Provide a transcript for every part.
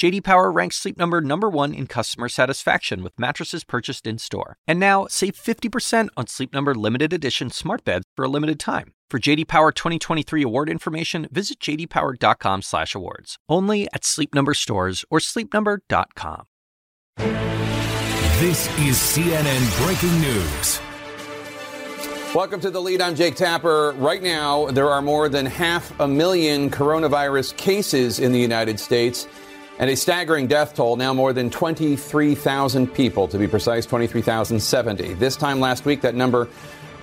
JD Power ranks Sleep Number number 1 in customer satisfaction with mattresses purchased in-store. And now, save 50% on Sleep Number limited edition smart beds for a limited time. For JD Power 2023 award information, visit jdpower.com/awards. Only at Sleep Number stores or sleepnumber.com. This is CNN breaking news. Welcome to the lead. I'm Jake Tapper. Right now, there are more than half a million coronavirus cases in the United States and a staggering death toll, now more than 23,000 people, to be precise, 23,070. This time last week, that number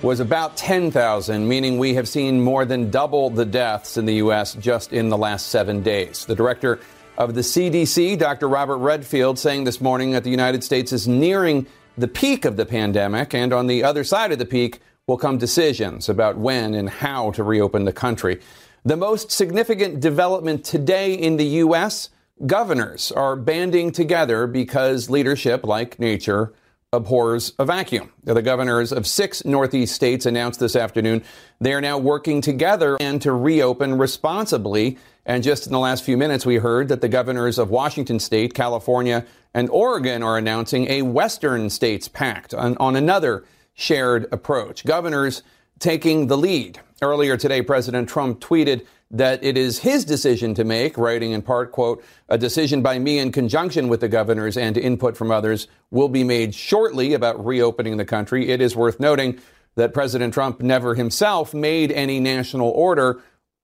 was about 10,000, meaning we have seen more than double the deaths in the U.S. just in the last seven days. The director of the CDC, Dr. Robert Redfield, saying this morning that the United States is nearing the peak of the pandemic, and on the other side of the peak will come decisions about when and how to reopen the country. The most significant development today in the U.S. governors are banding together because leadership, like nature, abhors a vacuum. The governors of six Northeast states announced this afternoon they are now working together and to reopen responsibly. And just in the last few minutes, we heard that the governors of Washington state, California, and Oregon are announcing a Western states pact on, on another shared approach. Governors taking the lead. Earlier today, President Trump tweeted that it is his decision to make, writing in part, quote, a decision by me in conjunction with the governors and input from others will be made shortly about reopening the country. It is worth noting that President Trump never himself made any national order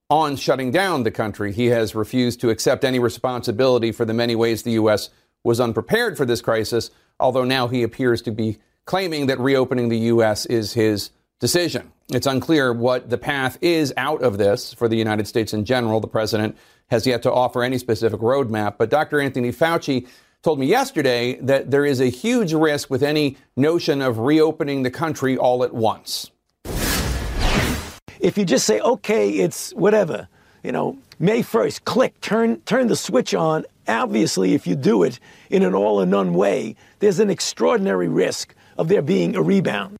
on shutting down the country. He has refused to accept any responsibility for the many ways the U.S. was unprepared for this crisis, although now he appears to be claiming that reopening the U.S. is his decision. It's unclear what the path is out of this for the United States in general. The president has yet to offer any specific roadmap, but Dr. Anthony Fauci told me yesterday that there is a huge risk with any notion of reopening the country all at once. If you just say, okay, it's whatever, you know, May 1st, click, turn, turn the switch on, obviously, if you do it in an all or none way, there's an extraordinary risk of there being a rebound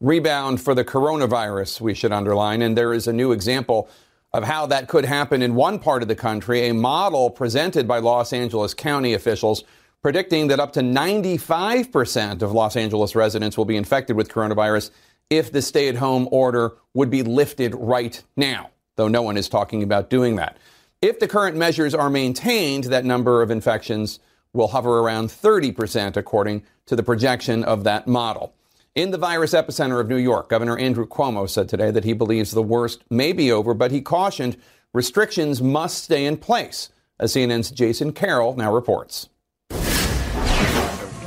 rebound for the coronavirus, we should underline. And there is a new example of how that could happen in one part of the country, a model presented by Los Angeles County officials predicting that up to 95% of Los Angeles residents will be infected with coronavirus if the stay at home order would be lifted right now, though no one is talking about doing that. If the current measures are maintained, that number of infections will hover around 30%, according to the projection of that model. In the virus epicenter of New York, Governor Andrew Cuomo said today that he believes the worst may be over, but he cautioned restrictions must stay in place. As CNN's Jason Carroll now reports.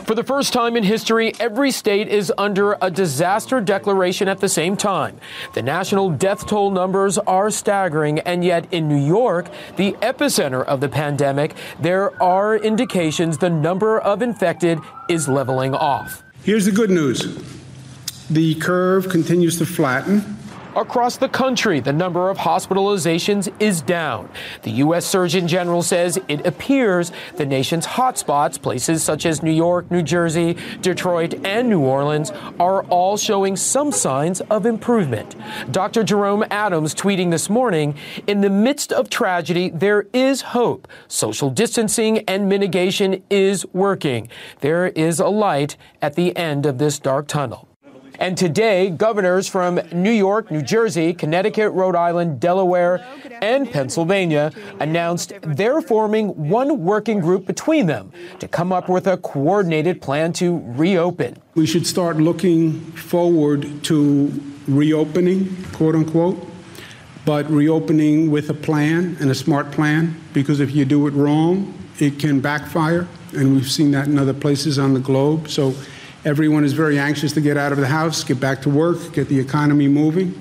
For the first time in history, every state is under a disaster declaration at the same time. The national death toll numbers are staggering, and yet in New York, the epicenter of the pandemic, there are indications the number of infected is leveling off. Here's the good news the curve continues to flatten. Across the country, the number of hospitalizations is down. The U.S. Surgeon General says it appears the nation's hotspots, places such as New York, New Jersey, Detroit, and New Orleans, are all showing some signs of improvement. Dr. Jerome Adams tweeting this morning In the midst of tragedy, there is hope. Social distancing and mitigation is working. There is a light at the end of this dark tunnel. And today, governors from New York, New Jersey, Connecticut, Rhode Island, Delaware, and Pennsylvania announced they're forming one working group between them to come up with a coordinated plan to reopen. We should start looking forward to reopening, quote unquote, but reopening with a plan and a smart plan, because if you do it wrong, it can backfire. And we've seen that in other places on the globe. So Everyone is very anxious to get out of the house, get back to work, get the economy moving.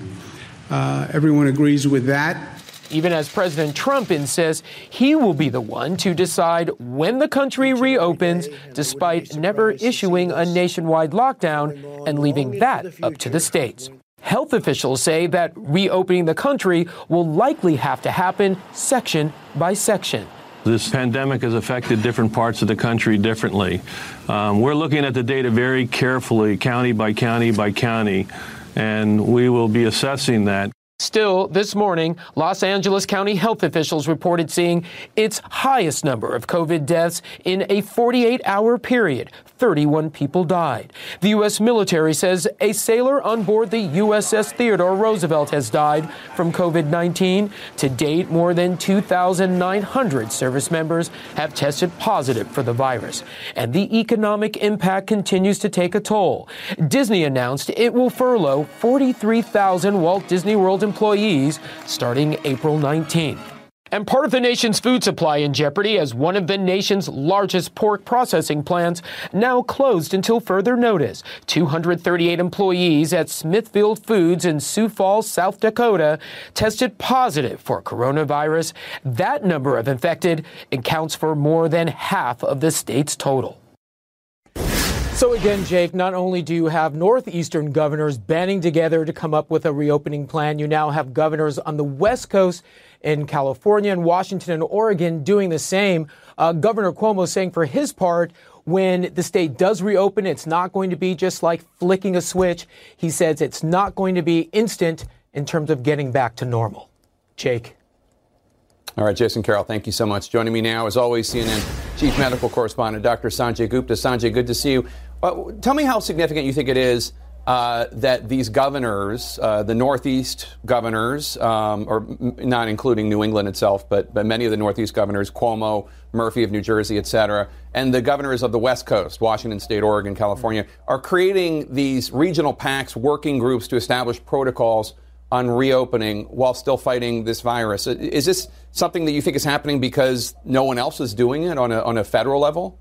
Uh, everyone agrees with that. Even as President Trump insists he will be the one to decide when the country reopens, despite never issuing a nationwide lockdown and leaving that up to the states. health officials say that reopening the country will likely have to happen section by section. This pandemic has affected different parts of the country differently. Um, we're looking at the data very carefully, county by county by county, and we will be assessing that. Still, this morning, Los Angeles County health officials reported seeing its highest number of COVID deaths in a 48 hour period. 31 people died. The U.S. military says a sailor on board the USS Theodore Roosevelt has died from COVID 19. To date, more than 2,900 service members have tested positive for the virus. And the economic impact continues to take a toll. Disney announced it will furlough 43,000 Walt Disney World employees starting April 19th. And part of the nation's food supply in jeopardy as one of the nation's largest pork processing plants now closed until further notice. 238 employees at Smithfield Foods in Sioux Falls, South Dakota tested positive for coronavirus. That number of infected accounts for more than half of the state's total. So again, Jake, not only do you have northeastern governors banding together to come up with a reopening plan, you now have governors on the West Coast in California and Washington and Oregon doing the same. Uh, Governor Cuomo saying for his part, when the state does reopen, it's not going to be just like flicking a switch. He says it's not going to be instant in terms of getting back to normal. Jake. All right, Jason Carroll, thank you so much. Joining me now, as always, CNN Chief Medical Correspondent Dr. Sanjay Gupta. Sanjay, good to see you. Uh, tell me how significant you think it is uh, that these governors, uh, the Northeast governors, um, or m- not including New England itself, but, but many of the Northeast governors, Cuomo, Murphy of New Jersey, et cetera, and the governors of the West Coast, Washington State, Oregon, California, are creating these regional pacts, working groups to establish protocols on reopening while still fighting this virus. Is this something that you think is happening because no one else is doing it on a, on a federal level?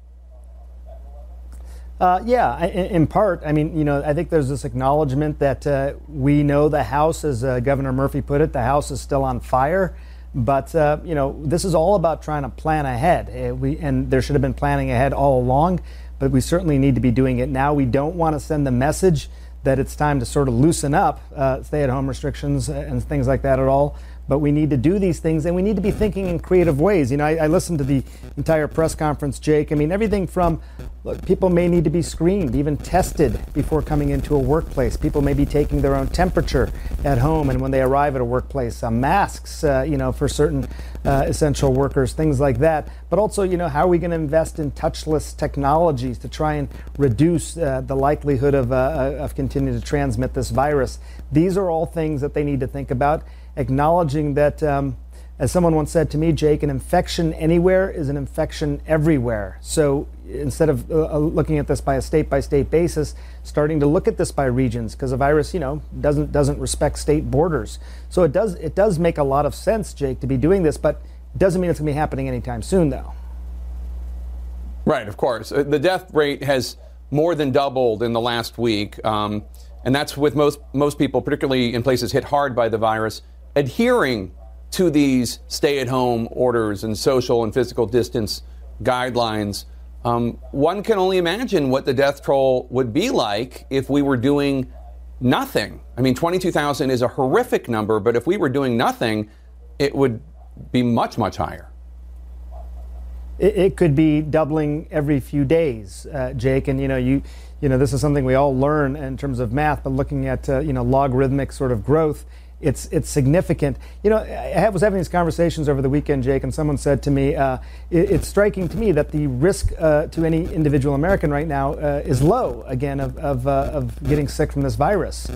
Uh, yeah, in, in, part. I mean, you know, I think there's this acknowledgement that uh, we know the House, as uh, Governor Murphy put it, the House is still on fire. But uh, you know, this is all about trying to plan ahead. Uh, we and there should have been planning ahead all along, but we certainly need to be doing it now. We don't want to send the message that it's time to sort of loosen up uh, stay-at-home restrictions and things like that at all but we need to do these things and we need to be thinking in creative ways. You know, I, I listened to the entire press conference, Jake. I mean, everything from look, people may need to be screened, even tested before coming into a workplace. People may be taking their own temperature at home and when they arrive at a workplace, uh, masks, uh, you know, for certain uh, essential workers, things like that. But also, you know, how are we going to invest in touchless technologies to try and reduce uh, the likelihood of, uh, of continuing to transmit this virus? These are all things that they need to think about acknowledging that, um, as someone once said to me, Jake, an infection anywhere is an infection everywhere. So instead of uh, uh looking at this by a state by state basis, starting to look at this by regions, because a virus, you know, doesn't doesn't respect state borders. So it does it does make a lot of sense, Jake, to be doing this, but it doesn't mean it's going to be happening anytime soon, though. Right, of course. Uh, the death rate has more than doubled in the last week. Um, and that's with most, most people, particularly in places hit hard by the virus, adhering to these stay at home orders and social and physical distance guidelines, um, one can only imagine what the death toll would be like if we were doing nothing. I mean, 22,000 is a horrific number, but if we were doing nothing, it would be much, much higher. It, could be doubling every few days, uh, Jake. And you know, you, you know, this is something we all learn in terms of math, but looking at uh, you know logarithmic sort of growth it's it's significant. You know, I was having these conversations over the weekend, Jake, and someone said to me, uh, it, "It's striking to me that the risk uh, to any individual American right now uh, is low again of of, uh, of getting sick from this virus."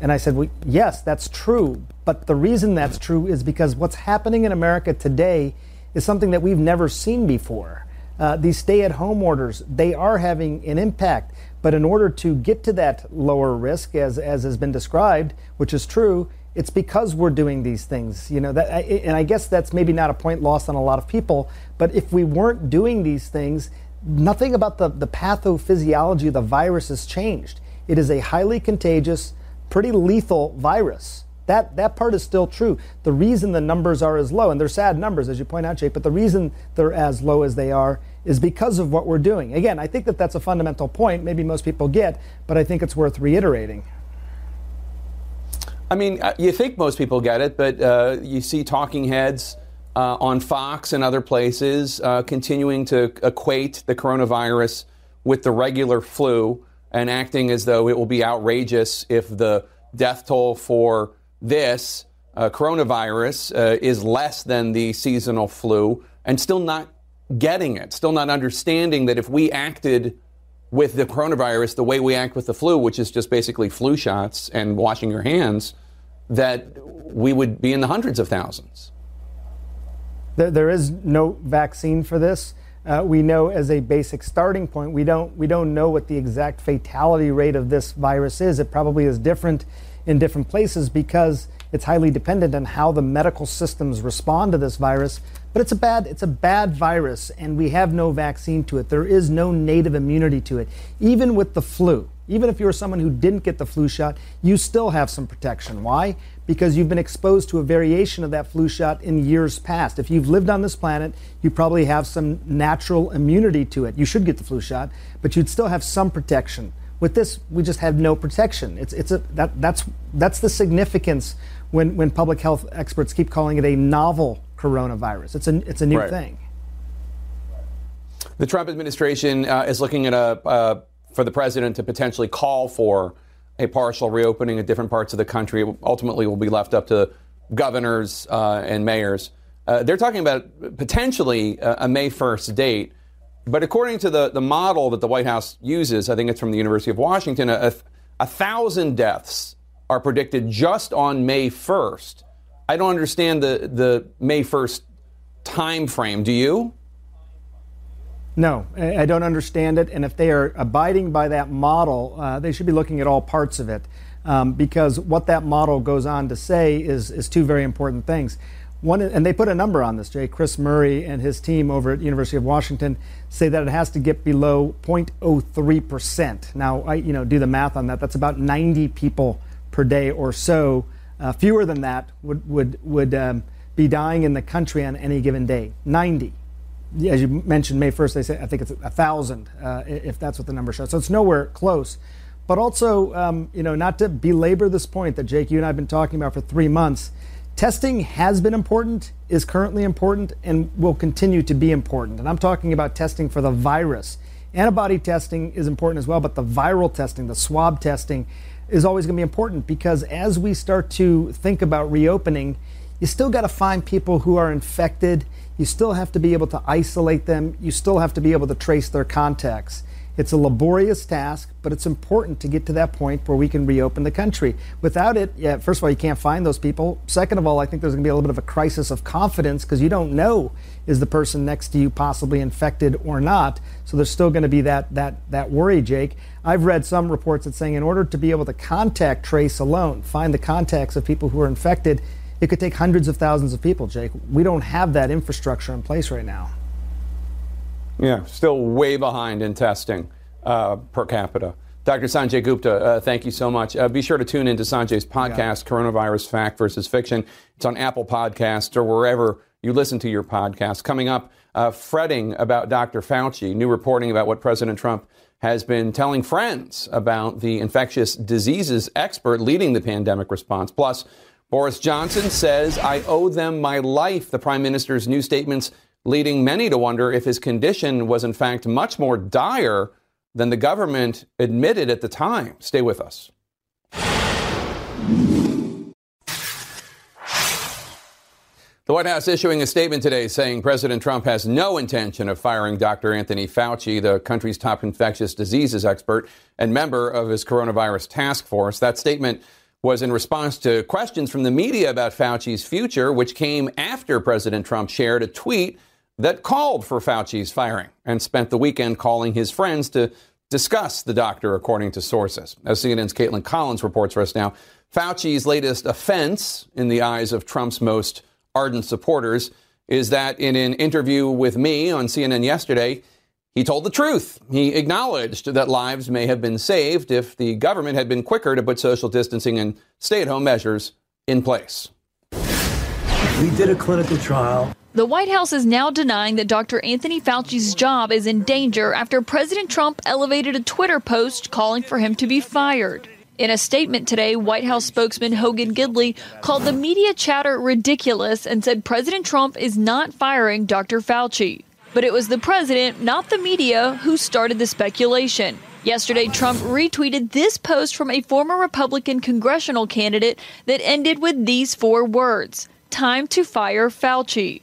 And I said, "Well, yes, that's true, but the reason that's true is because what's happening in America today is something that we've never seen before." Uh, these stay-at-home orders they are having an impact but in order to get to that lower risk as, as has been described which is true it's because we're doing these things, you know. That, and I guess that's maybe not a point lost on a lot of people. But if we weren't doing these things, nothing about the, the pathophysiology of the virus has changed. It is a highly contagious, pretty lethal virus. That that part is still true. The reason the numbers are as low, and they're sad numbers, as you point out, Jake, but the reason they're as low as they are is because of what we're doing. Again, I think that that's a fundamental point. Maybe most people get, but I think it's worth reiterating. I mean, uh, you think most people get it, but uh, you see talking heads uh, on Fox and other places uh, continuing to equate the coronavirus with the regular flu and acting as though it will be outrageous if the death toll for this uh, coronavirus uh, is less than the seasonal flu, and still not getting it, still not understanding that if we acted with the coronavirus the way we act with the flu, which is just basically flu shots and washing your hands, that we would be in the hundreds of thousands. There, there is no vaccine for this. Uh, we know as a basic starting point, we don't we don't know what the exact fatality rate of this virus is. It probably is different in different places because it's highly dependent on how the medical systems respond to this virus. But it's a bad it's a bad virus, and we have no vaccine to it. There is no native immunity to it. Even with the flu, even if you're someone who didn't get the flu shot, you still have some protection. Why? Because you've been exposed to a variation of that flu shot in years past. If you've lived on this planet, you probably have some natural immunity to it. You should get the flu shot, but you'd still have some protection. With this, we just have no protection. It's, it's a, that, that's, that's the significance when, when public health experts keep calling it a novel coronavirus. It's a, it's a new right. thing. The Trump administration uh, is looking at a, uh, for the president to potentially call for a partial reopening of different parts of the country. It ultimately will be left up to governors uh, and mayors. Uh, they're talking about potentially a, a May 1st date. But according to the, the model that the White House uses, I think it's from the University of Washington, a, a thousand deaths are predicted just on May 1st. I don't understand the, the May 1st time frame. Do you? No, I don't understand it. And if they are abiding by that model, uh, they should be looking at all parts of it. Um, because what that model goes on to say is, is two very important things. One, and they put a number on this, Jay. Chris Murray and his team over at University of Washington say that it has to get below 0.03%. Now, I you know do the math on that. That's about 90 people per day or so. Uh, fewer than that would would would um, be dying in the country on any given day. 90. As you mentioned, May 1st, they say I think it's a thousand, uh, if that's what the number shows. So it's nowhere close. But also, um, you know, not to belabor this point that Jake, you and I have been talking about for three months Testing has been important, is currently important, and will continue to be important. And I'm talking about testing for the virus. Antibody testing is important as well, but the viral testing, the swab testing, is always going to be important because as we start to think about reopening, you still got to find people who are infected. You still have to be able to isolate them. You still have to be able to trace their contacts. It's a laborious task, but it's important to get to that point where we can reopen the country. Without it, yeah, first of all, you can't find those people. Second of all, I think there's going to be a little bit of a crisis of confidence because you don't know is the person next to you possibly infected or not. So there's still going to be that that that worry, Jake. I've read some reports that saying in order to be able to contact trace alone, find the contacts of people who are infected, it could take hundreds of thousands of people, Jake. We don't have that infrastructure in place right now. Yeah, still way behind in testing uh, per capita. Dr. Sanjay Gupta, uh, thank you so much. Uh, be sure to tune into Sanjay's podcast, Coronavirus Fact versus Fiction. It's on Apple Podcasts or wherever you listen to your podcast. Coming up, uh, fretting about Dr. Fauci, new reporting about what President Trump has been telling friends about the infectious diseases expert leading the pandemic response. Plus, Boris Johnson says, I owe them my life. The prime minister's new statements leading many to wonder if his condition was in fact much more dire than the government admitted at the time. Stay with us. The White House issuing a statement today saying President Trump has no intention of firing Dr. Anthony Fauci, the country's top infectious diseases expert and member of his coronavirus task force. That statement was in response to questions from the media about Fauci's future, which came after President Trump shared a tweet that called for Fauci's firing and spent the weekend calling his friends to discuss the doctor, according to sources. As CNN's Kaitlan Collins reports for us now, Fauci's latest offense in the eyes of Trump's most ardent supporters is that in an interview with me on CNN yesterday, he told the truth. He acknowledged that lives may have been saved if the government had been quicker to put social distancing and stay at home measures in place. We did a clinical trial. The White House is now denying that Dr. Anthony Fauci's job is in danger after President Trump elevated a Twitter post calling for him to be fired. In a statement today, White House spokesman Hogan Gidley called the media chatter ridiculous and said President Trump is not firing Dr. Fauci. But it was the president, not the media, who started the speculation. Yesterday, Trump retweeted this post from a former Republican congressional candidate that ended with these four words Time to fire Fauci.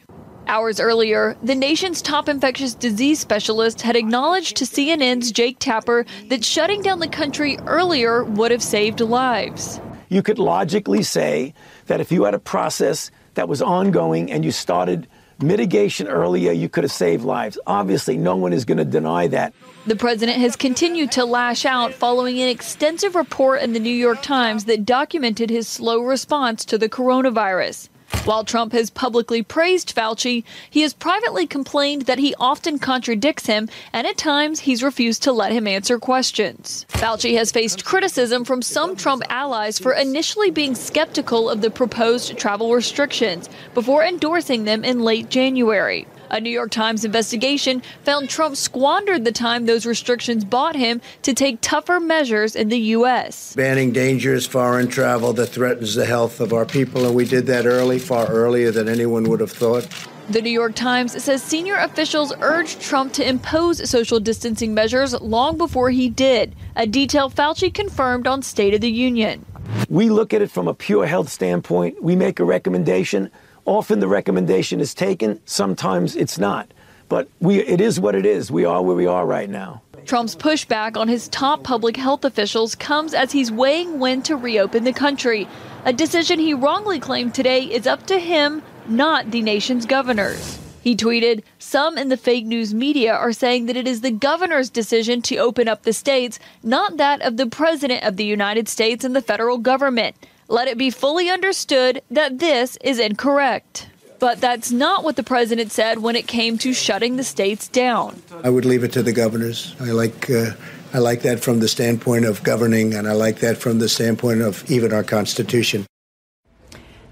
Hours earlier, the nation's top infectious disease specialist had acknowledged to CNN's Jake Tapper that shutting down the country earlier would have saved lives. You could logically say that if you had a process that was ongoing and you started mitigation earlier, you could have saved lives. Obviously, no one is going to deny that. The president has continued to lash out following an extensive report in the New York Times that documented his slow response to the coronavirus. While Trump has publicly praised Fauci, he has privately complained that he often contradicts him and at times he's refused to let him answer questions. Fauci has faced criticism from some Trump allies for initially being skeptical of the proposed travel restrictions before endorsing them in late January. A New York Times investigation found Trump squandered the time those restrictions bought him to take tougher measures in the U.S. Banning dangerous foreign travel that threatens the health of our people, and we did that early, far earlier than anyone would have thought. The New York Times says senior officials urged Trump to impose social distancing measures long before he did, a detail Fauci confirmed on State of the Union. We look at it from a pure health standpoint. We make a recommendation. Often the recommendation is taken, sometimes it's not. But we, it is what it is. We are where we are right now. Trump's pushback on his top public health officials comes as he's weighing when to reopen the country, a decision he wrongly claimed today is up to him, not the nation's governors. He tweeted, Some in the fake news media are saying that it is the governor's decision to open up the states, not that of the President of the United States and the federal government. Let it be fully understood that this is incorrect. But that's not what the president said when it came to shutting the states down. I would leave it to the governors. I like uh, I like that from the standpoint of governing, and I like that from the standpoint of even our Constitution.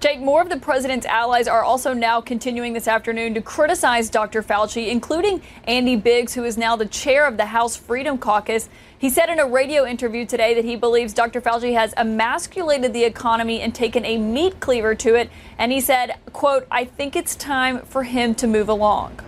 Jake, more of the president's allies are also now continuing this afternoon to criticize Dr. Fauci, including Andy Biggs, who is now the chair of the House Freedom Caucus. He said in a radio interview today that he believes Dr. Fauci has emasculated the economy and taken a meat cleaver to it. And he said, quote, I think it's time for him to move along.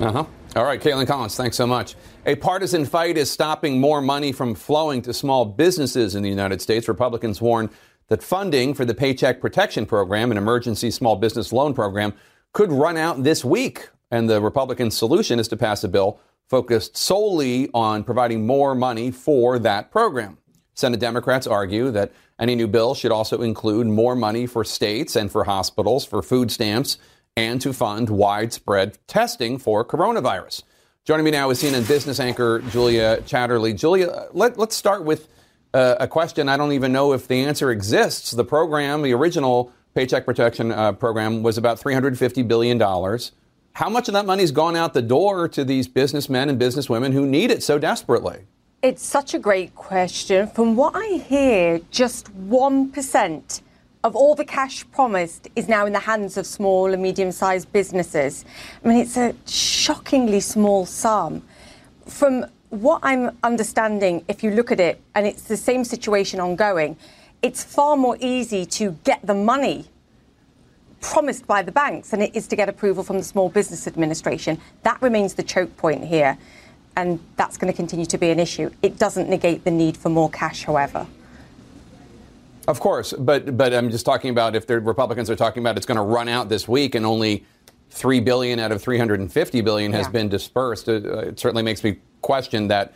Uh huh. All right, Kaitlan Collins, thanks so much. A partisan fight is stopping more money from flowing to small businesses in the United States. Republicans warn that funding for the Paycheck Protection Program, an emergency small business loan program, could run out this week. And the Republican solution is to pass a bill focused solely on providing more money for that program. Senate Democrats argue that any new bill should also include more money for states and for hospitals, for food stamps, and to fund widespread testing for coronavirus. Joining me now is CNN business anchor Julia Chatterley. Julia, let, us start with uh, a question I don't even know if the answer exists. The program, the original Paycheck Protection uh, Program, was about $350 billion. How much of that money's gone out the door to these businessmen and businesswomen who need it so desperately? It's such a great question. From what I hear, just 1% of all the cash promised is now in the hands of small and medium sized businesses. I mean, it's a shockingly small sum. From what I'm understanding, if you look at it, and it's the same situation ongoing, it's far more easy to get the money promised by the banks and it is to get approval from the Small Business Administration. That remains the choke point here, and that's going to continue to be an issue. It doesn't negate the need for more cash, however. Of course, but but I'm just talking about if the Republicans are talking about it's going to run out this week and only three billion out of 350 billion has yeah. been dispersed. It, uh, it certainly makes me question that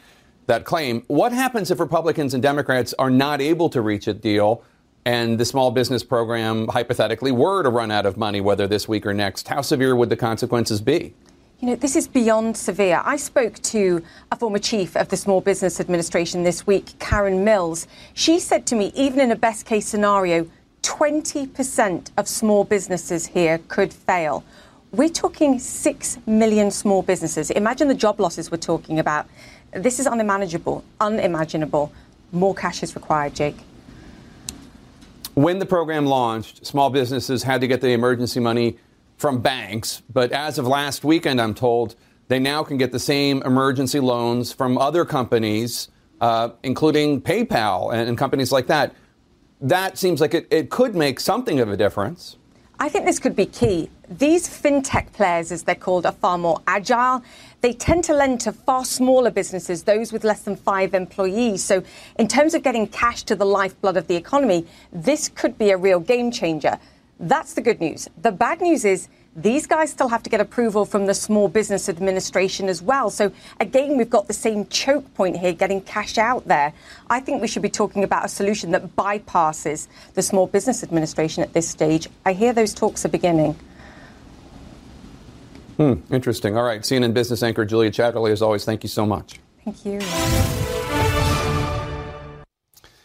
that claim. What happens if Republicans and Democrats are not able to reach a deal and the small business program hypothetically were to run out of money, whether this week or next? How severe would the consequences be? You know, this is beyond severe. I spoke to a former chief of the Small Business Administration this week, Karen Mills. She said to me, even in a best case scenario, 20% of small businesses here could fail. We're talking 6 million small businesses. Imagine the job losses we're talking about. This is unimaginable, unimaginable. More cash is required, Jake. When the program launched, small businesses had to get the emergency money from banks. But as of last weekend, I'm told, they now can get the same emergency loans from other companies uh, including PayPal and, and companies like that. That seems like it, it could make something of a difference. I think this could be key. These fintech players, as they're called, are far more agile. They tend to lend to far smaller businesses, those with less than five employees. So, in terms of getting cash to the lifeblood of the economy, this could be a real game changer. That's the good news. The bad news is these guys still have to get approval from the Small Business Administration as well. So, again, we've got the same choke point here getting cash out there. I think we should be talking about a solution that bypasses the Small Business Administration at this stage. I hear those talks are beginning. Hmm, interesting. All right. CNN business anchor Julia Chatterley, as always, thank you so much. Thank you.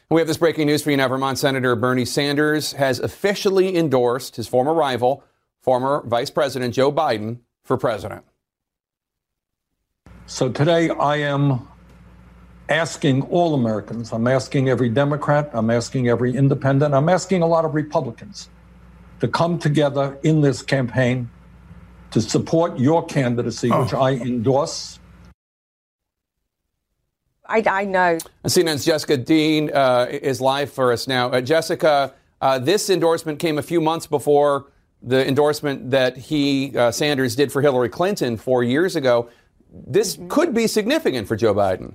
We have this breaking news for you now. Vermont Senator Bernie Sanders has officially endorsed his former rival, former Vice President Joe Biden for president. So today I am asking all Americans, I'm asking every Democrat, I'm asking every independent, I'm asking a lot of Republicans to come together in this campaign to support your candidacy, oh. which I endorse. I, I know. CNN's Jessica Dean uh, is live for us now. Uh, Jessica, uh, this endorsement came a few months before the endorsement that he, uh, Sanders, did for Hillary Clinton four years ago. This mm-hmm. could be significant for Joe Biden.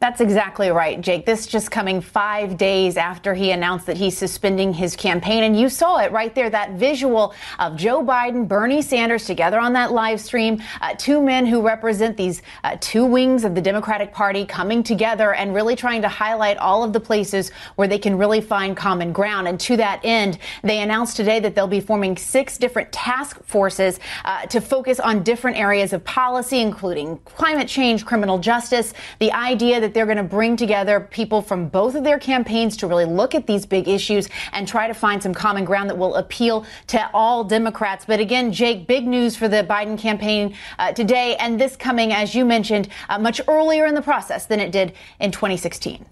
That's exactly right, Jake. This just coming five days after he announced that he's suspending his campaign. And you saw it right there, that visual of Joe Biden, Bernie Sanders together on that live stream. Uh, two men who represent these uh, two wings of the Democratic Party coming together and really trying to highlight all of the places where they can really find common ground. And to that end, they announced today that they'll be forming six different task forces uh, to focus on different areas of policy, including climate change, criminal justice, the idea that that they're going to bring together people from both of their campaigns to really look at these big issues and try to find some common ground that will appeal to all Democrats. But again, Jake, big news for the Biden campaign uh, today, and this coming, as you mentioned, uh, much earlier in the process than it did in 2016.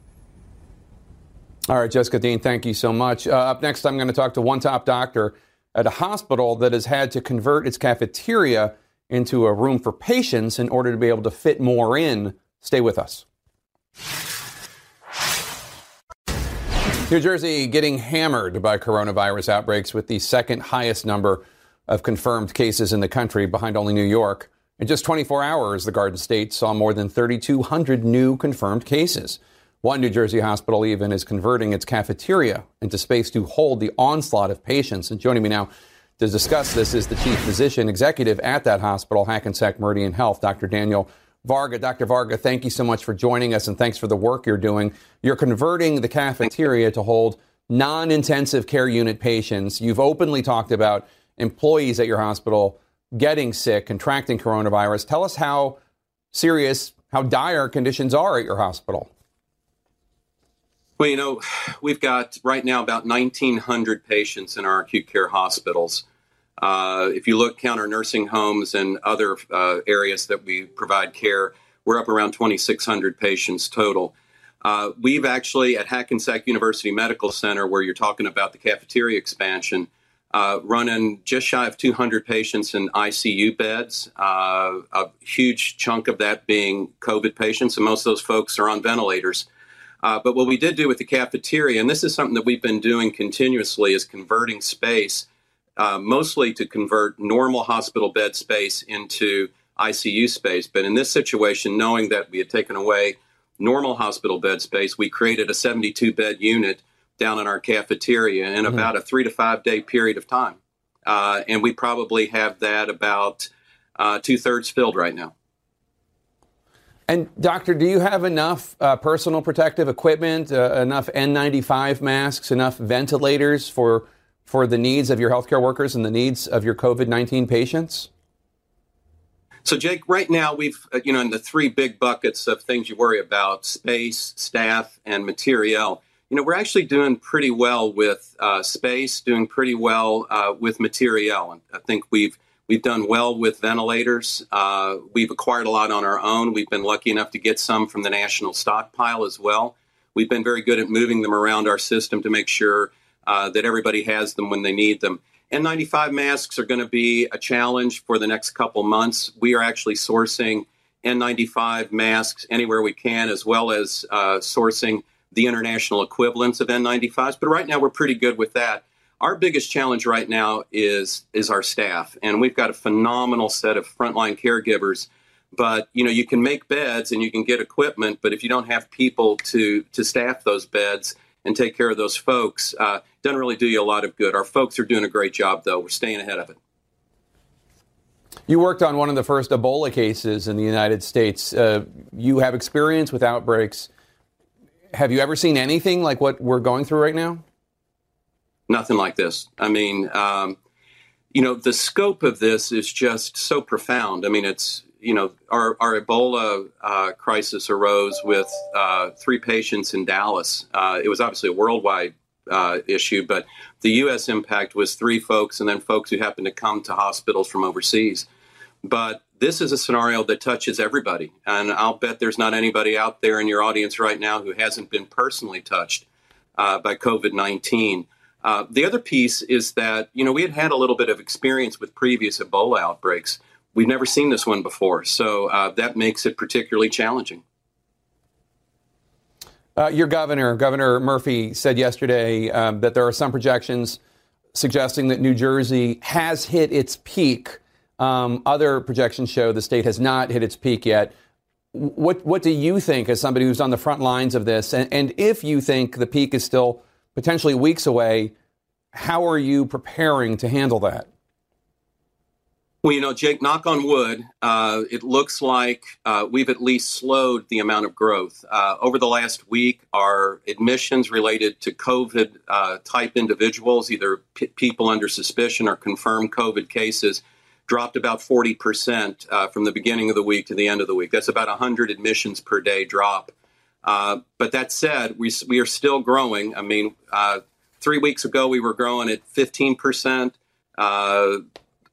All right, Jessica Dean, thank you so much. Uh, up next, I'm going to talk to one top doctor at a hospital that has had to convert its cafeteria into a room for patients in order to be able to fit more in. Stay with us. New Jersey getting hammered by coronavirus outbreaks with the second highest number of confirmed cases in the country behind only New York. In just 24 hours, the Garden State saw more than 3,200 new confirmed cases. One New Jersey hospital even is converting its cafeteria into space to hold the onslaught of patients. And joining me now to discuss this is the chief physician executive at that hospital, Hackensack Meridian Health, Dr. Daniel Varga. Dr. Varga, thank you so much for joining us and thanks for the work you're doing. You're converting the cafeteria to hold non intensive care unit patients. You've openly talked about employees at your hospital getting sick, contracting coronavirus. Tell us how serious, how dire conditions are at your hospital. Well, you know, we've got right now about 1,900 patients in our acute care hospitals. Uh, if you look, count our nursing homes and other uh, areas that we provide care, we're up around 2,600 patients total. Uh, we've actually, at Hackensack University Medical Center, where you're talking about the cafeteria expansion, uh, running just shy of 200 patients in ICU beds, uh, a huge chunk of that being COVID patients, and most of those folks are on ventilators. But what we did do with the cafeteria, and this is something that we've been doing continuously, is converting space uh, mostly to convert normal hospital bed space into ICU space. But in this situation, knowing that we had taken away normal hospital bed space, we created a 72 bed unit down in our cafeteria in mm-hmm. about a three to five day period of time. Uh, and we probably have that about uh, two thirds filled right now. And doctor, do you have enough uh, personal protective equipment, uh, enough N95 masks, enough ventilators for for the needs of your healthcare workers and the needs of your COVID 19 patients? So, Jake, right now we've, uh, you know, in the three big buckets of things you worry about space, staff, and material. You know, we're actually doing pretty well with uh, space, doing pretty well uh, with material. And I think we've we've done well with ventilators. Uh, we've acquired a lot on our own. We've been lucky enough to get some from the national stockpile as well. We've been very good at moving them around our system to make sure uh, that everybody has them when they need them. N95 masks are going to be a challenge for the next couple months. We are actually sourcing N95 masks anywhere we can, as well as uh, sourcing the international equivalents of N95s. But right now, we're pretty good with that. Our biggest challenge right now is is our staff, and we've got a phenomenal set of frontline caregivers. But you know, you can make beds and you can get equipment, but if you don't have people to to staff those beds and take care of those folks, uh, doesn't really do you a lot of good. Our folks are doing a great job, though. We're staying ahead of it. You worked on one of the first Ebola cases in the United States. Uh, you have experience with outbreaks. Have you ever seen anything like what we're going through right now? nothing like this. I mean, um, you know, the scope of this is just so profound. I mean, it's you know, our, our Ebola uh, crisis arose with uh, three patients in Dallas. Uh, it was obviously a worldwide uh, issue, but the U.S. impact was three folks and then folks who happened to come to hospitals from overseas. But this is a scenario that touches everybody. And I'll bet there's not anybody out there in your audience right now who hasn't been personally touched uh, by COVID 19. Uh, the other piece is that, you know, we had had a little bit of experience with previous Ebola outbreaks. We've never seen this one before, so uh, that makes it particularly challenging. Uh, your governor, Governor Murphy, said yesterday um, that there are some projections suggesting that New Jersey has hit its peak. Um, other projections show the state has not hit its peak yet. What what do you think, as somebody who's on the front lines of this, and, and if you think the peak is still potentially weeks away. How are you preparing to handle that? Well, you know, Jake, knock on wood, uh, it looks like uh, we've at least slowed the amount of growth. Uh, over the last week, our admissions related to COVID uh, type individuals, either p- people under suspicion or confirmed COVID cases, dropped about 40% uh, from the beginning of the week to the end of the week. That's about 100 admissions per day drop. Uh, but that said, we, we are still growing. I mean, three weeks ago, we were growing at 15%.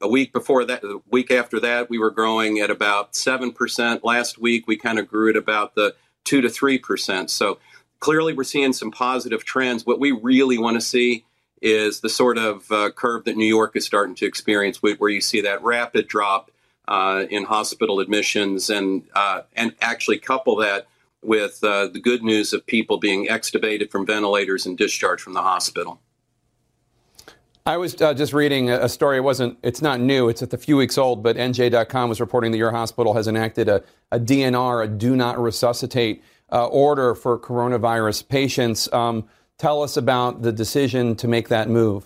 A week before that, the week after that, we were growing at about 7%. Last week, we kind of grew at about the 2 to 3%. So clearly, we're seeing some positive trends. What we really want to see is the sort of uh, curve that New York is starting to experience, where you see that rapid drop uh, in hospital admissions, and uh, and actually couple that with uh, the good news of people being extubated from ventilators and discharged from the hospital. I was uh, just reading a story. It wasn't. It's not new. It's a few weeks old. But NJ.com was reporting that your hospital has enacted a, a DNR, a Do Not Resuscitate uh, order for coronavirus patients. Um, tell us about the decision to make that move.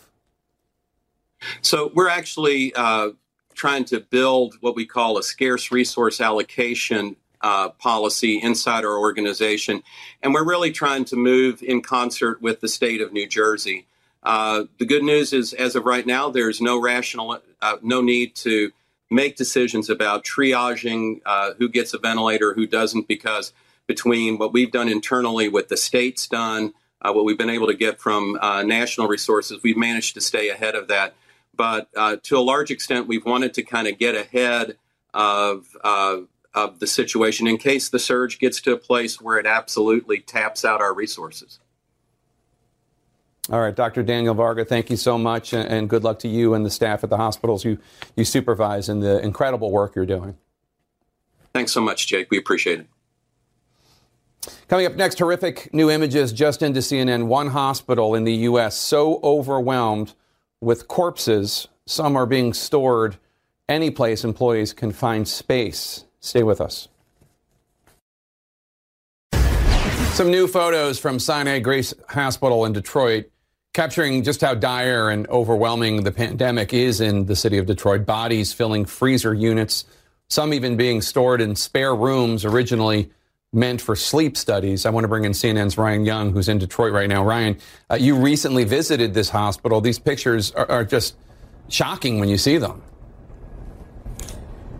So we're actually uh, trying to build what we call a scarce resource allocation uh, policy inside our organization. And we're really trying to move in concert with the state of New Jersey. Uh, the good news is, as of right now, there's no rational, uh, no need to make decisions about triaging uh, who gets a ventilator, who doesn't, because between what we've done internally, what the state's done, uh, what we've been able to get from uh, national resources, we've managed to stay ahead of that. But to a large extent, we've wanted to kind of get ahead of of the situation in case the surge gets to a place where it absolutely taps out our resources. All right, Dr. Daniel Varga, thank you so much, and good luck to you and the staff at the hospitals you, you supervise and the incredible work you're doing. Thanks so much, Jake. We appreciate it. Coming up next, horrific new images just into CNN. One hospital in the U.S. so overwhelmed with corpses, some are being stored any place employees can find space. Stay with us. Some new photos from Sinai Grace Hospital in Detroit capturing just how dire and overwhelming the pandemic is in the city of Detroit. Bodies filling freezer units, some even being stored in spare rooms originally meant for sleep studies. I want to bring in CNN's Ryan Young, who's in Detroit right now. Ryan, uh, you recently visited this hospital. These pictures are, are just shocking when you see them.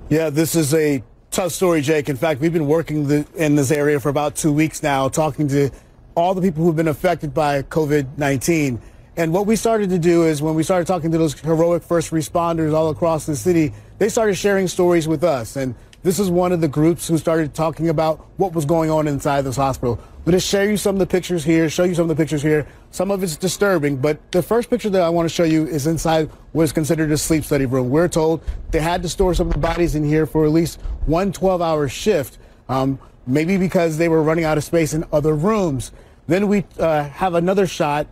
Yeah, this is a tough story, Jake. In fact, we've been working the, in this area for about two weeks now, talking to all the people who've been affected by COVID 19. And what we started to do is when we started talking to those heroic first responders all across the city, they started sharing stories with us. And this is one of the groups who started talking about what was going on inside this hospital. Let us show you some of the pictures here, show you some of the pictures here. Some of it's disturbing, but the first picture that I want to show you is inside what is considered a sleep study room. We're told they had to store some of the bodies in here for at least one 12 hour shift, um, maybe because they were running out of space in other rooms. Then we uh, have another shot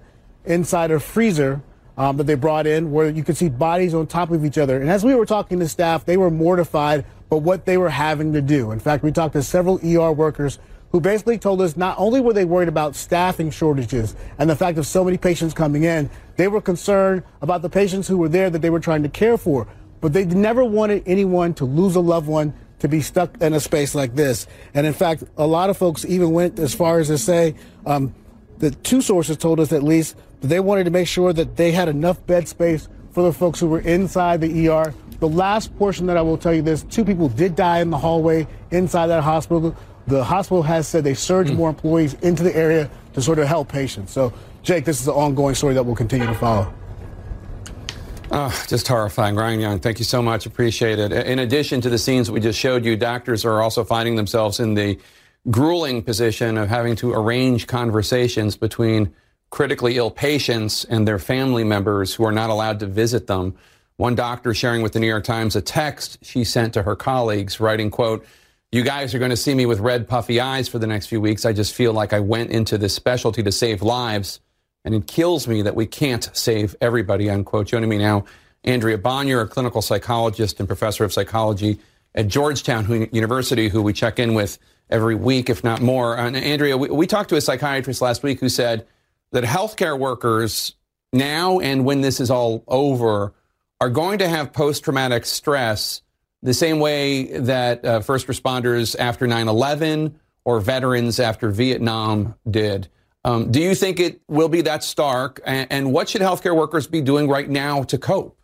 inside a freezer um, that they brought in where you could see bodies on top of each other. And as we were talking to staff, they were mortified but what they were having to do. In fact, we talked to several ER workers who basically told us not only were they worried about staffing shortages and the fact of so many patients coming in, they were concerned about the patients who were there that they were trying to care for. But they never wanted anyone to lose a loved one to be stuck in a space like this. And in fact, a lot of folks even went as far as to say, um, the two sources told us at least that they wanted to make sure that they had enough bed space for the folks who were inside the ER the last portion that I will tell you this two people did die in the hallway inside that hospital. The hospital has said they surged mm. more employees into the area to sort of help patients. So, Jake, this is an ongoing story that we'll continue to follow. Oh, just horrifying. Ryan Young, thank you so much. Appreciate it. In addition to the scenes we just showed you, doctors are also finding themselves in the grueling position of having to arrange conversations between critically ill patients and their family members who are not allowed to visit them. One doctor sharing with the New York Times a text she sent to her colleagues, writing, quote, you guys are going to see me with red puffy eyes for the next few weeks. I just feel like I went into this specialty to save lives, and it kills me that we can't save everybody, unquote. Joining me now, Andrea Bonior, a clinical psychologist and professor of psychology at Georgetown University, who we check in with every week, if not more. And Andrea, we, we talked to a psychiatrist last week who said that healthcare workers now and when this is all over are going to have post traumatic stress the same way that uh, first responders after 9 11 or veterans after Vietnam did. Um, do you think it will be that stark? And, and what should healthcare workers be doing right now to cope?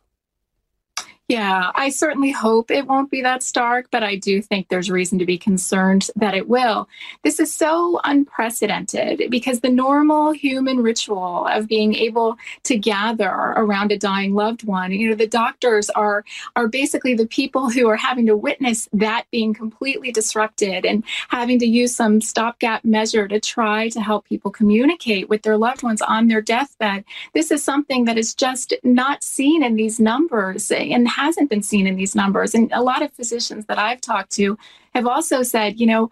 Yeah, I certainly hope it won't be that stark, but I do think there's reason to be concerned that it will. This is so unprecedented because the normal human ritual of being able to gather around a dying loved one, you know, the doctors are are basically the people who are having to witness that being completely disrupted and having to use some stopgap measure to try to help people communicate with their loved ones on their deathbed. This is something that is just not seen in these numbers and hasn't been seen in these numbers. And a lot of physicians that I've talked to have also said, you know,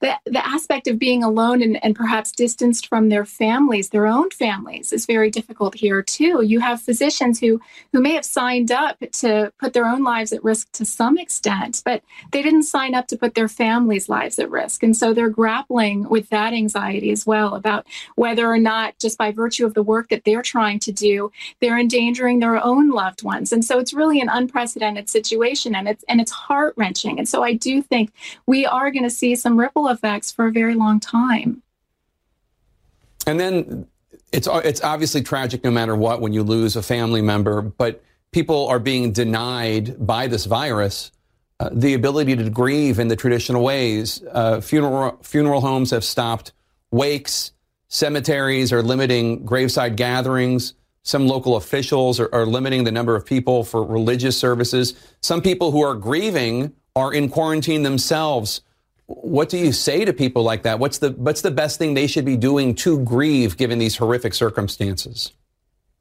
the, the aspect of being alone and, and perhaps distanced from their families, their own families, is very difficult here too. You have physicians who who may have signed up to put their own lives at risk to some extent, but they didn't sign up to put their families' lives at risk, and so they're grappling with that anxiety as well about whether or not, just by virtue of the work that they're trying to do, they're endangering their own loved ones. And so it's really an unprecedented situation, and it's and it's heart wrenching. And so I do think we are going to see some ripple effects for a very long time. And then it's it's obviously tragic no matter what when you lose a family member, but people are being denied by this virus uh, the ability to grieve in the traditional ways. Uh, funeral funeral homes have stopped wakes. Cemeteries are limiting graveside gatherings. Some local officials are, are limiting the number of people for religious services. Some people who are grieving are in quarantine themselves what do you say to people like that? What's the what's the best thing they should be doing to grieve given these horrific circumstances?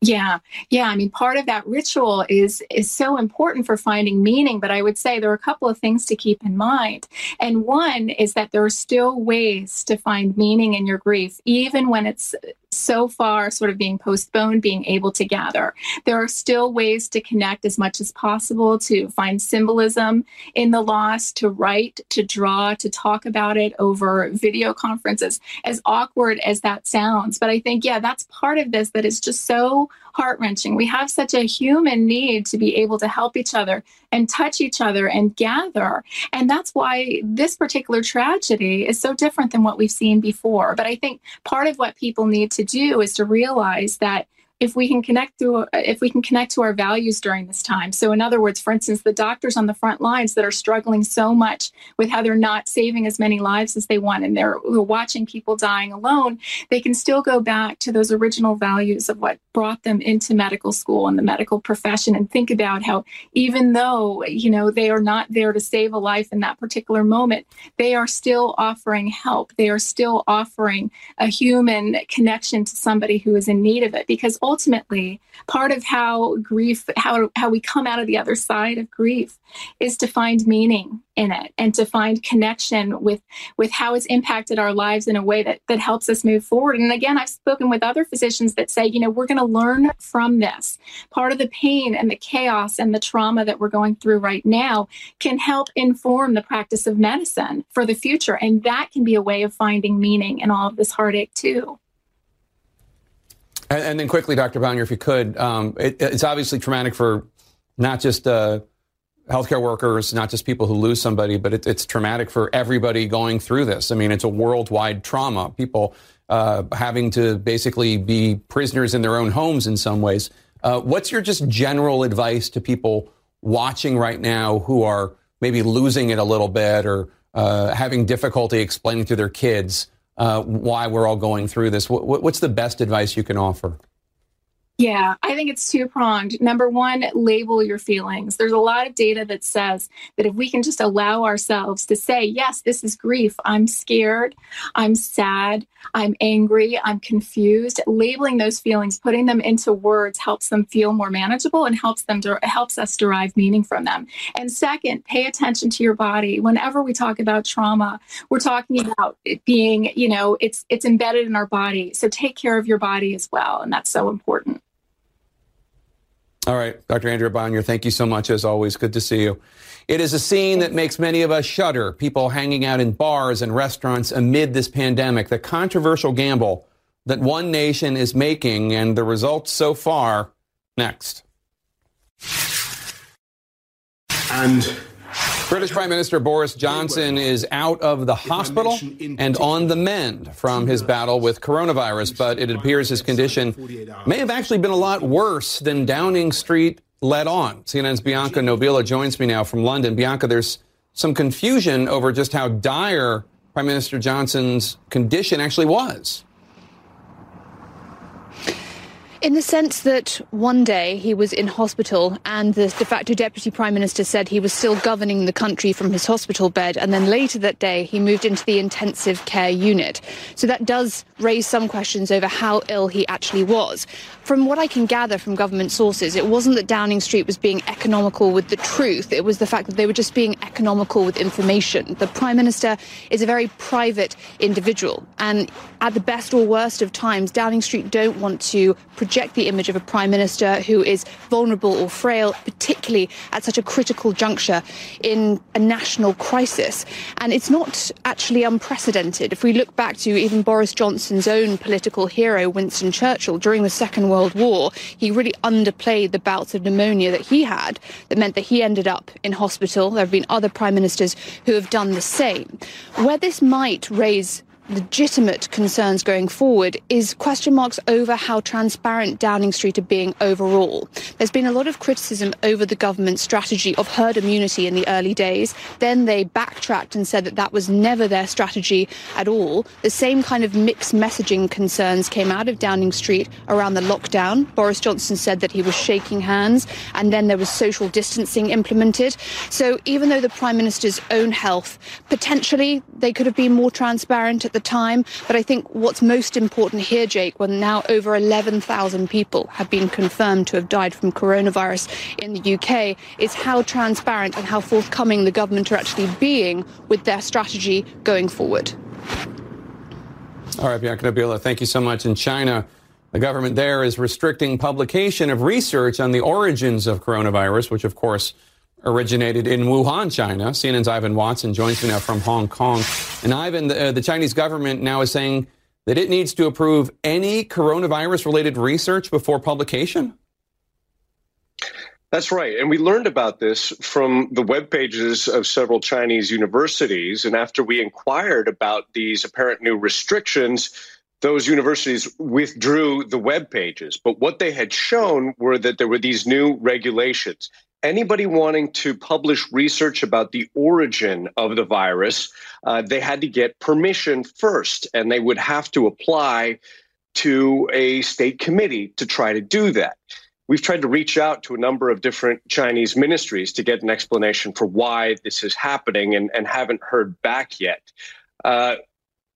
Yeah. Yeah, I mean part of that ritual is is so important for finding meaning, but I would say there are a couple of things to keep in mind. And one is that there are still ways to find meaning in your grief even when it's so far sort of being postponed being able to gather. There are still ways to connect as much as possible, to find symbolism in the loss, to write, to draw, to talk about it over video conferences, as awkward as that sounds. But I think, yeah, that's part of this that is just so heart wrenching. We have such a human need to be able to help each other and touch each other and gather. And that's why this particular tragedy is so different than what we've seen before. But I think part of what people need to do is to realize that if we can connect through if we can connect to our values during this time so in other words for instance the doctors on the front lines that are struggling so much with how they're not saving as many lives as they want and they're watching people dying alone they can still go back to those original values of what brought them into medical school and the medical profession and think about how even though you know they are not there to save a life in that particular moment they are still offering help. They are still offering a human connection to somebody who is in need of it. Because ultimately part of how grief how how we come out of the other side of grief is to find meaning in it and to find connection with with how it's impacted our lives in a way that that helps us move forward. And again i've spoken with other physicians that say you know we're going to learn from this. Part of the pain and the chaos and the trauma that we're going through right now can help inform the practice of medicine for the future. And that can be a way of finding meaning in all of this heartache too. And, and then quickly dr Bonior if you could um, it, it's obviously traumatic for not just uh, healthcare workers, not just people who lose somebody, but it, it's traumatic for everybody going through this. I mean, it's a worldwide trauma. People uh, having to basically be prisoners in their own homes in some ways. Uh, what's your just general advice to people watching right now who are maybe losing it a little bit or uh, having difficulty explaining to their kids uh, why we're all going through this? What, what's the best advice you can offer? Yeah, I think it's two pronged. Number one, label your feelings. There's a lot of data that says that if we can just allow ourselves to say, yes, this is grief, I'm scared, I'm sad, I'm angry, I'm confused, labeling those feelings, putting them into words helps them feel more manageable and helps them to, helps us derive meaning from them. And second, pay attention to your body. Whenever we talk about trauma, we're talking about it being, you know, it's it's embedded in our body. So take care of your body as well, and that's so important. All right, Dr. Andrea Bonior, thank you so much as always. Good to see you. It is a scene that makes many of us shudder. People hanging out in bars and restaurants amid this pandemic. The controversial gamble that one nation is making and the results so far next. And British Prime Minister Boris Johnson is out of the hospital and on the mend from his battle with coronavirus, but it appears his condition may have actually been a lot worse than Downing Street let on. CNN's Bianca Nobilo joins me now from London. Bianca, there's some confusion over just how dire Prime Minister Johnson's condition actually was. In the sense that one day he was in hospital and the de facto deputy prime minister said he was still governing the country from his hospital bed, and then later that day he moved into the intensive care unit. So that does raise some questions over how ill he actually was. From what I can gather from government sources, it wasn't that Downing Street was being economical with the truth, it was the fact that they were just being economical with information. The prime minister is a very private individual, and at the best or worst of times, Downing Street don't want to project the image of a prime minister who is vulnerable or frail, particularly at such a critical juncture in a national crisis. And it's not actually unprecedented. If we look back to even Boris Johnson's own political hero, Winston Churchill, during the Second World War, he really underplayed the bouts of pneumonia that he had that meant that he ended up in hospital. There have been other prime ministers who have done the same. Where this might raise legitimate concerns going forward is question marks over how transparent Downing Street are being overall. There's been a lot of criticism over the government's strategy of herd immunity in the early days. Then they backtracked and said that that was never their strategy at all. The same kind of mixed messaging concerns came out of Downing Street around the lockdown. Boris Johnson said that he was shaking hands and then there was social distancing implemented. So even though the Prime Minister's own health, potentially they could have been more transparent at the the time. But I think what's most important here, Jake, when now over 11,000 people have been confirmed to have died from coronavirus in the UK, is how transparent and how forthcoming the government are actually being with their strategy going forward. All right, Bianca Nobilo, thank you so much. In China, the government there is restricting publication of research on the origins of coronavirus, which, of course, originated in Wuhan, China. CNN's Ivan Watson joins me now from Hong Kong. And Ivan, the, uh, the Chinese government now is saying that it needs to approve any coronavirus related research before publication? That's right. And we learned about this from the web pages of several Chinese universities. And after we inquired about these apparent new restrictions, those universities withdrew the web pages. But what they had shown were that there were these new regulations anybody wanting to publish research about the origin of the virus, uh, they had to get permission first, and they would have to apply to a state committee to try to do that. We've tried to reach out to a number of different Chinese ministries to get an explanation for why this is happening and, and haven't heard back yet. Uh,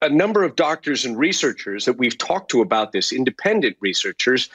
a number of doctors and researchers that we've talked to about this, independent researchers,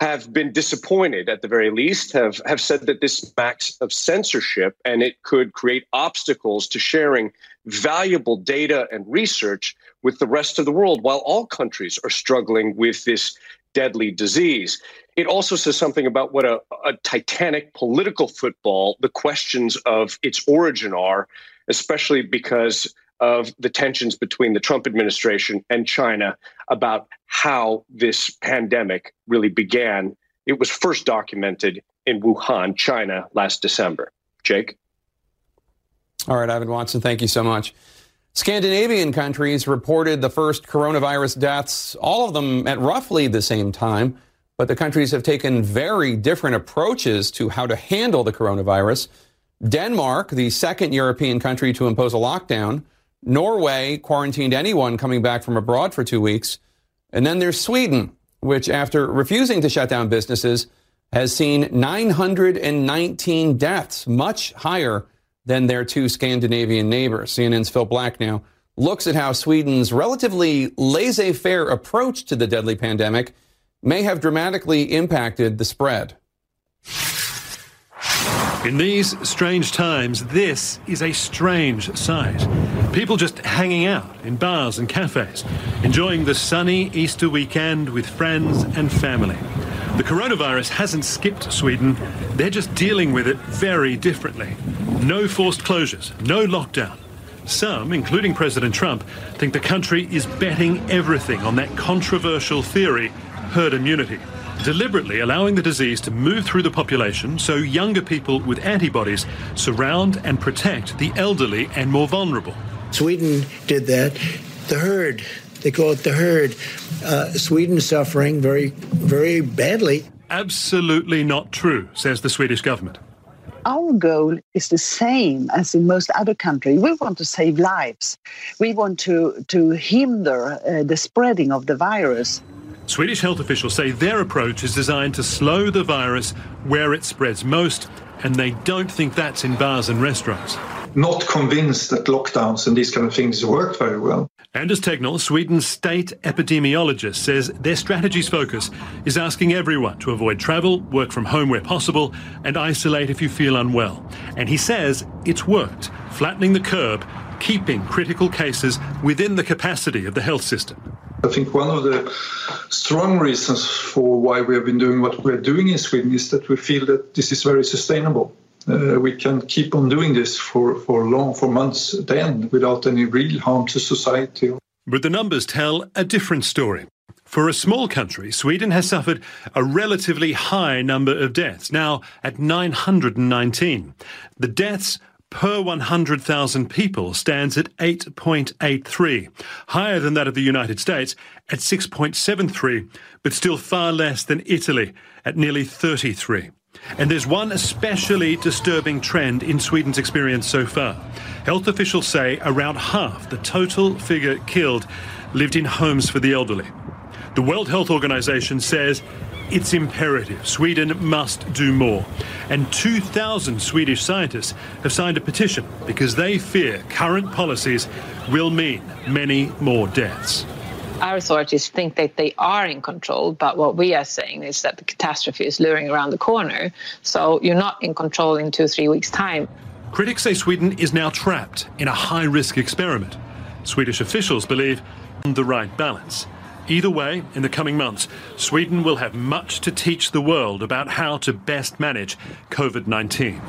have been disappointed at the very least, have, have said that this smacks of censorship and it could create obstacles to sharing valuable data and research with the rest of the world while all countries are struggling with this deadly disease. It also says something about what a, a titanic political football the questions of its origin are, especially because of the tensions between the Trump administration and China about how this pandemic really began. It was first documented in Wuhan, China, last December. Jake? All right, Ivan Watson, thank you so much. Scandinavian countries reported the first coronavirus deaths, all of them at roughly the same time, but the countries have taken very different approaches to how to handle the coronavirus. Denmark, the second European country to impose a lockdown, Norway quarantined anyone coming back from abroad for two weeks. And then there's Sweden, which, after refusing to shut down businesses, has seen 919 deaths, much higher than their two Scandinavian neighbors. CNN's Phil Black now looks at how Sweden's relatively laissez faire approach to the deadly pandemic may have dramatically impacted the spread. In these strange times, this is a strange sight. People just hanging out in bars and cafes, enjoying the sunny Easter weekend with friends and family. The coronavirus hasn't skipped Sweden, they're just dealing with it very differently. No forced closures, no lockdown. Some, including President Trump, think the country is betting everything on that controversial theory, herd immunity deliberately allowing the disease to move through the population so younger people with antibodies surround and protect the elderly and more vulnerable. Sweden did that. The herd, they call it the herd. Uh, Sweden suffering very, very badly. Absolutely not true, says the Swedish government. Our goal is the same as in most other countries. We want to save lives. We want to, to hinder uh, the spreading of the virus. Swedish health officials say their approach is designed to slow the virus where it spreads most, and they don't think that's in bars and restaurants. Not convinced that lockdowns and these kind of things work very well. Anders Tegnell, Sweden's state epidemiologist, says their strategy's focus is asking everyone to avoid travel, work from home where possible, and isolate if you feel unwell. And he says it's worked, flattening the curve, keeping critical cases within the capacity of the health system. I think one of the strong reasons for why we have been doing what we're doing in Sweden is that we feel that this is very sustainable. Uh, we can keep on doing this for, for long, for months at the end without any real harm to society. But the numbers tell a different story. For a small country, Sweden has suffered a relatively high number of deaths, now at 919. The deaths per 100,000 people stands at 8.83, higher than that of the United States at 6.73, but still far less than Italy at nearly 33. And there's one especially disturbing trend in Sweden's experience so far. Health officials say around half the total figure killed lived in homes for the elderly. The World Health Organization says it's imperative. Sweden must do more. And 2,000 Swedish scientists have signed a petition because they fear current policies will mean many more deaths. Our authorities think that they are in control, but what we are saying is that the catastrophe is luring around the corner. So you're not in control in two, three weeks' time. Critics say Sweden is now trapped in a high risk experiment. Swedish officials believe on the right balance. Either way, in the coming months, Sweden will have much to teach the world about how to best manage COVID 19.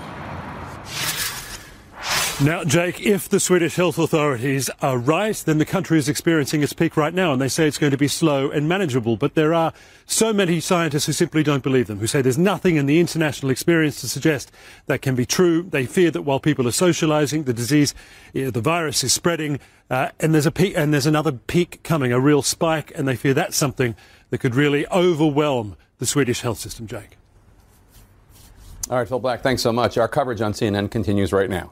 Now, Jake, if the Swedish health authorities are right, then the country is experiencing its peak right now, and they say it's going to be slow and manageable. But there are so many scientists who simply don't believe them, who say there's nothing in the international experience to suggest that can be true. They fear that while people are socializing, the disease, the virus is spreading, uh, and there's a peak, and there's another peak coming, a real spike, and they fear that's something that could really overwhelm the Swedish health system, Jake. All right, Phil Black, thanks so much. Our coverage on CNN continues right now.